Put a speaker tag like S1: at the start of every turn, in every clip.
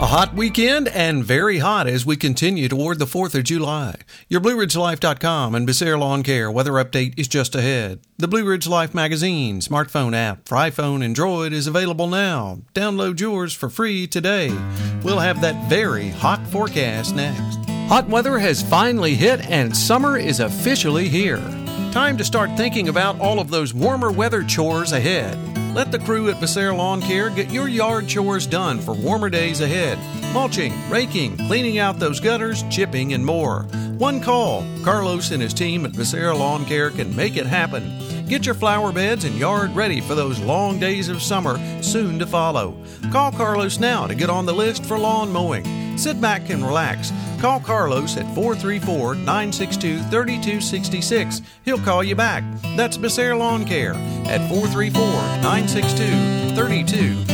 S1: A hot weekend and very hot as we continue toward the 4th of July. Your BlueRidgeLife.com and Becerra Lawn Care weather update is just ahead. The Blue Ridge Life magazine smartphone app for iPhone and Droid is available now. Download yours for free today. We'll have that very hot forecast next. Hot weather has finally hit and summer is officially here. Time to start thinking about all of those warmer weather chores ahead. Let the crew at Becerra Lawn Care get your yard chores done for warmer days ahead. Mulching, raking, cleaning out those gutters, chipping, and more. One call. Carlos and his team at Becerra Lawn Care can make it happen. Get your flower beds and yard ready for those long days of summer soon to follow. Call Carlos now to get on the list for lawn mowing. Sit back and relax. Call Carlos at 434 962 3266. He'll call you back. That's Becerra Lawn Care at 434 962 3266.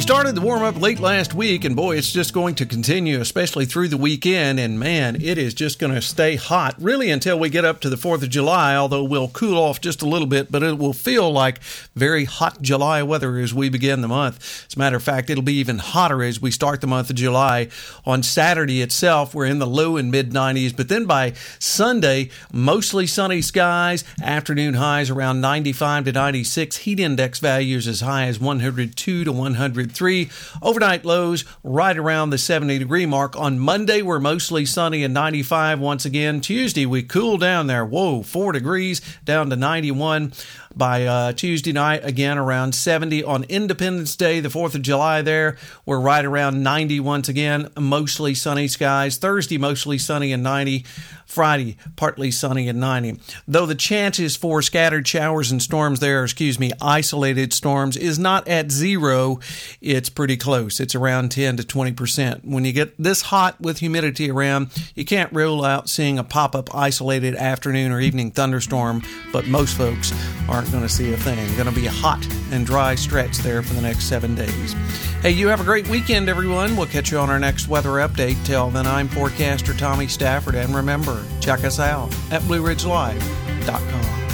S1: We started the warm up late last week, and boy, it's just going to continue, especially through the weekend. And man, it is just going to stay hot really until we get up to the 4th of July, although we'll cool off just a little bit, but it will feel like very hot July weather as we begin the month. As a matter of fact, it'll be even hotter as we start the month of July. On Saturday itself, we're in the low and mid 90s, but then by Sunday, mostly sunny skies, afternoon highs around 95 to 96, heat index values as high as 102 to 100. 103. Overnight lows right around the 70 degree mark. On Monday, we're mostly sunny and 95 once again. Tuesday, we cool down there. Whoa, four degrees down to 91 by uh, Tuesday night, again around 70. On Independence Day, the 4th of July, there, we're right around 90 once again, mostly sunny skies. Thursday, mostly sunny and 90. Friday, partly sunny and 90. Though the chances for scattered showers and storms there, excuse me, isolated storms, is not at zero, it's pretty close. It's around 10 to 20%. When you get this hot with humidity around, you can't rule out seeing a pop up isolated afternoon or evening thunderstorm, but most folks aren't going to see a thing. Going to be a hot and dry stretch there for the next seven days. Hey, you have a great weekend, everyone. We'll catch you on our next weather update. Till then, I'm forecaster Tommy Stafford, and remember, check us out at BlueRidgeLife.com.